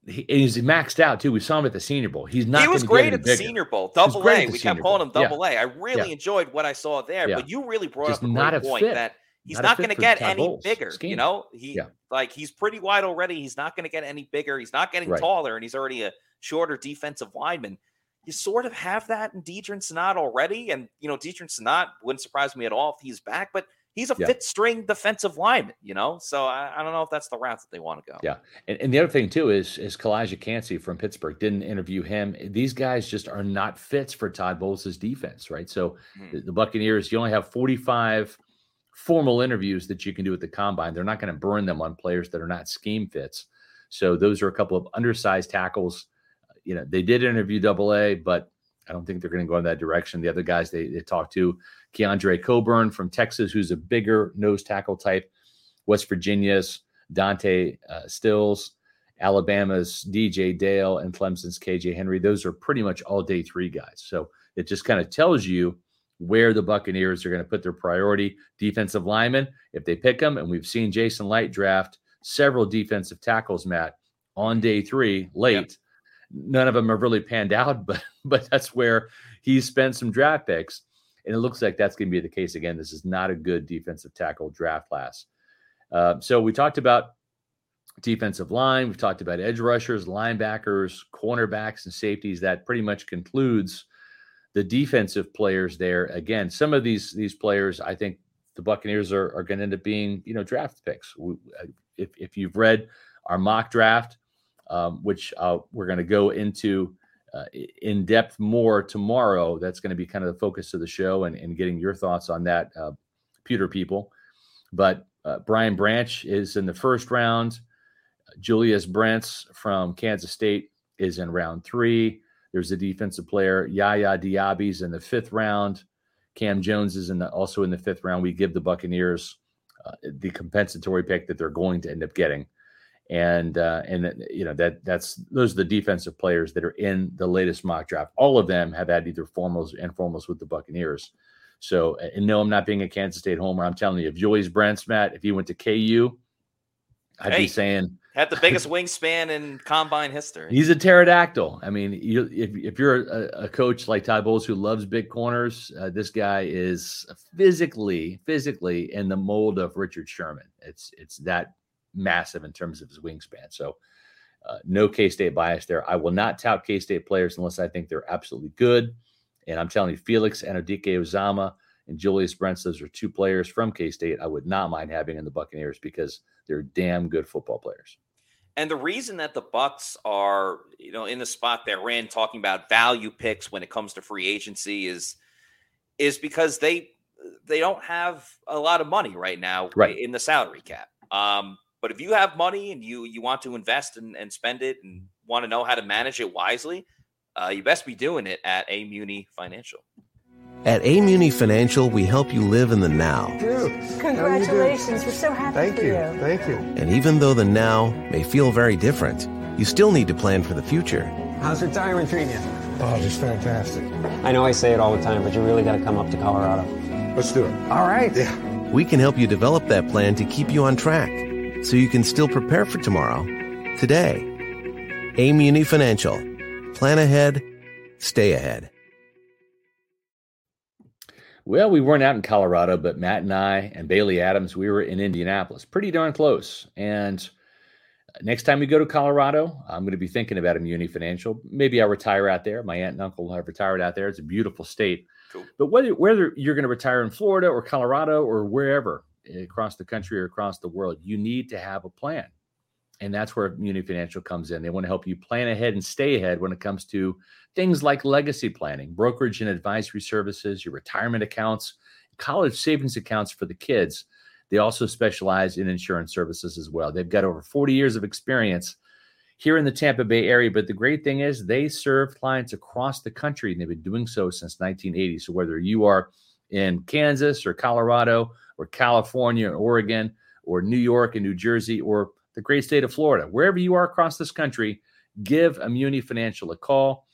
S3: he, he's maxed out too. We saw him at the Senior Bowl. He's not.
S2: He was great at the bigger. Senior Bowl, Double A. We kept calling him Double yeah. A. I really yeah. enjoyed what I saw there. Yeah. But you really brought Just up a not a point fit. that he's not, not going to get any Bowles bigger. Scheme. You know, he like he's pretty wide already. He's not going to get any bigger. He's not getting right. taller, and he's already a shorter defensive lineman. You sort of have that in Deadrin Senat already, and you know Deadrin Senat wouldn't surprise me at all if he's back. But he's a yeah. fit string defensive lineman, you know. So I, I, don't know if that's the route that they want to go.
S3: Yeah, and, and the other thing too is is Calijah Kancey from Pittsburgh didn't interview him. These guys just are not fits for Todd Bowles' defense, right? So mm. the, the, Buccaneers, you only have forty five formal interviews that you can do at the combine. They're not going to burn them on players that are not scheme fits. So those are a couple of undersized tackles. You know, they did interview Double A, but I don't think they're going to go in that direction. The other guys they, they talked to, Keondre Coburn from Texas, who's a bigger nose tackle type, West Virginia's Dante uh, Stills, Alabama's DJ Dale, and Clemson's KJ Henry. Those are pretty much all day three guys. So it just kind of tells you where the Buccaneers are going to put their priority. Defensive linemen, if they pick them, and we've seen Jason Licht draft several defensive tackles, Matt, on day three late. Yep none of them have really panned out, but but that's where he spent some draft picks, and it looks like that's going to be the case again. This is not a good defensive tackle draft class. Uh, so we talked about defensive line, we've talked about edge rushers, linebackers, cornerbacks, and safeties. That pretty much concludes the defensive players there. Again, some of these these players, I think the Buccaneers are, are going to end up being you know draft picks. If if you've read our mock draft um, which uh, we're going to go into uh, in depth more tomorrow. That's going to be kind of the focus of the show and, and getting your thoughts on that, uh, pewter people. But uh, Brian Branch is in the first round. Julius Brents from Kansas State is in round three. There's a defensive player, Yaya Diaby's in the fifth round. Cam Jones is in the, also in the fifth round. We give the Buccaneers uh, the compensatory pick that they're going to end up getting and uh, and you know that that's those are the defensive players that are in the latest mock draft. All of them have had either formals and formals with the Buccaneers. So, and no, I'm not being a Kansas State homer. I'm telling you, if Julius Brents, Matt, if he went to KU, I'd hey, be saying
S2: had the biggest wingspan in combine history.
S3: He's a pterodactyl. I mean, you, if, if you're a, a, coach like Ty Bowles who loves big corners, uh, this guy is physically, physically in the mold of Richard Sherman. It's it's that massive in terms of his wingspan. So Uh, no K State bias there. I will not tout K State players unless I think they're absolutely good. And I'm telling you, Felix Anudike Uzomah and Julius Brents, those are two players from K State I would not mind having in the Buccaneers because they're damn good football players.
S2: And the reason that the Bucks are, you know, in the spot they're in, talking about value picks when it comes to free agency, is is because they they don't have a lot of money right now
S3: right.
S2: in the salary cap. Um, but if you have money and you you want to invest and, and spend it and want to know how to manage it wisely, uh, you best be doing it at Amuni Financial.
S4: At Amuni Financial, we help you live in the now.
S5: Dude,
S6: Congratulations. We're so happy
S5: Thank
S6: for
S5: you.
S6: you.
S5: Thank you.
S4: And even though the now may feel very different, you still need to plan for the future.
S7: How's retirement treating you?
S5: Oh, just fantastic.
S7: I know I say it all the time, but you really got to come up to Colorado.
S5: Let's do it.
S7: All right.
S5: Yeah.
S4: We can help you develop that plan to keep you on track so you can still prepare for tomorrow, today. Amuni Financial. Plan ahead, stay ahead.
S3: Well, we weren't out in Colorado, but Matt and I and Bailey Adams, we were in Indianapolis, pretty darn close. And next time we go to Colorado, I'm going to be thinking about Amuni Financial. Maybe I'll retire out there. My aunt and uncle have retired out there. It's a beautiful state.
S2: Cool.
S3: But whether whether you're going to retire in Florida or Colorado or wherever across the country or across the world, you need to have a plan. And that's where Muni Financial comes in. They want to help you plan ahead and stay ahead when it comes to things like legacy planning, brokerage and advisory services, your retirement accounts, college savings accounts for the kids. They also specialize in insurance services as well. They've got over 40 years of experience here in the Tampa Bay area. But the great thing is they serve clients across the country, and they've been doing so since 1980. So whether you are in Kansas or Colorado or California or Oregon or New York and New Jersey or the great state of Florida, wherever you are across this country, give Amuni Financial a call.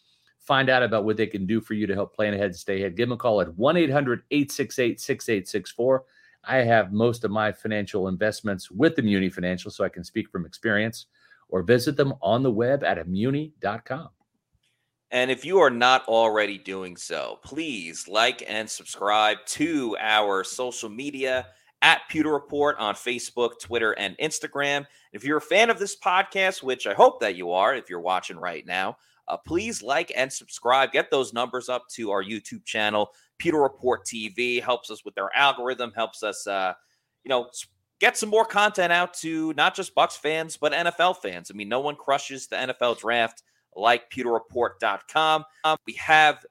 S3: Find out about what they can do for you to help plan ahead and stay ahead. Give them a call at 1 800 868 6864. I have most of my financial investments with Amuni Financial, so I can speak from experience, or visit them on the web at amuni.com.
S2: And if you are not already doing so, please like and subscribe to our social media at Pewter Report on Facebook, Twitter, and Instagram. If you're a fan of this podcast, which I hope that you are, if you're watching right now, uh, please like and subscribe. Get those numbers up to our YouTube channel, Pewter Report TV. Helps us with our algorithm. Helps us, uh, you know, get some more content out to not just Bucks fans but NFL fans. I mean, no one crushes the NFL draft like PewterReport.com. Um, we have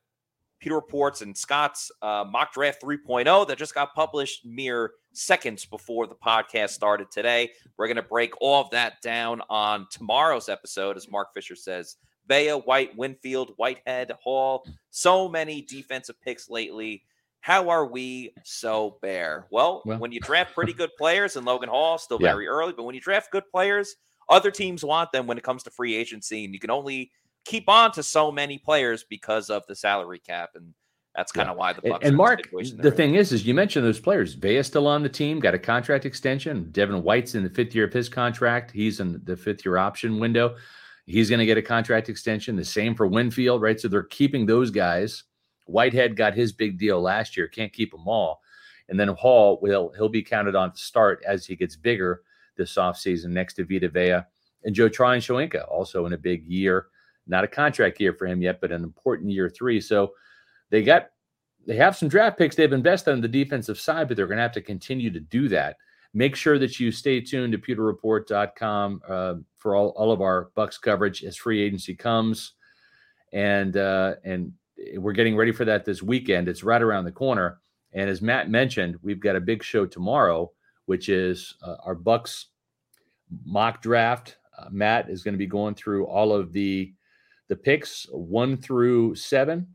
S2: Pewter Report's and Scott's uh, mock draft 3.0 that just got published mere seconds before the podcast started today. We're going to break all of that down on tomorrow's episode, as Mark Fisher says. Vea, White, Winfield, Whitehead, Hall. So many defensive picks lately. How are we so bare? Well,
S3: Well-
S2: when you draft pretty good players, and Logan Hall still
S3: Yeah.
S2: very early, but when you draft good players, other teams want them when it comes to free agency, and you can only keep on to so many players because of the salary cap, and that's kind of why the Bucks.
S3: and Mark, the thing is, is you mentioned those players. Vea's still on the team, got a contract extension. Devin White's in the fifth year of his contract. He's in the fifth year option window. He's going to get a contract extension. The same for Winfield, right? So they're keeping those guys. Whitehead got his big deal last year. Can't keep them all. And then Hall will he'll be counted on to start as he gets bigger this offseason next to Vita Vea and Joe Tryon Shoyinka, also in a big year. Not a contract year for him yet, but an important year three. So they got they have some draft picks they've invested on the defensive side, but they're going to have to continue to do that. Make sure that you stay tuned to pewterreport.com uh, for all, all of our Bucks coverage as free agency comes. And uh, and we're getting ready for that this weekend. It's right around the corner. And as Matt mentioned, we've got a big show tomorrow, which is uh, our Bucks mock draft. Uh, Matt is going to be going through all of the the picks one through seven,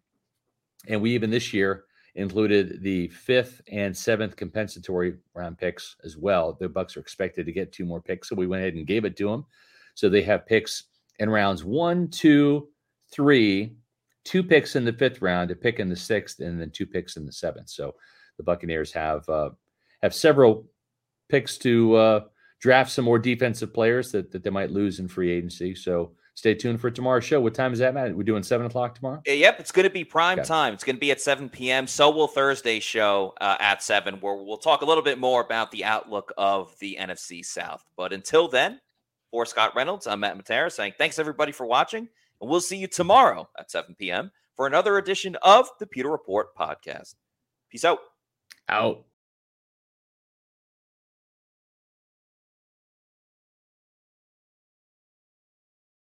S3: and we even this year included the fifth and seventh compensatory round picks as well. The Bucks are expected to get two more picks, so we went ahead and gave it to them. So they have picks in rounds one, two, three, two picks in the fifth round, a pick in the sixth, and then two picks in the seventh. So the Buccaneers have uh, have several picks to uh, draft some more defensive players that, that they might lose in free agency. So stay tuned for tomorrow's show. What time is that, Matt? We're doing seven o'clock tomorrow.
S2: Yep, it's going to be prime
S3: Okay.
S2: time. It's going to be at 7 p.m. So will Thursday's show uh, at 7, where we'll talk a little bit more about the outlook of the NFC South. But until then, For Scott Reynolds, I'm Matt Matera saying thanks everybody for watching, and we'll see you tomorrow at 7 p.m. for another edition of the Pewter Report podcast. Peace out.
S3: Out.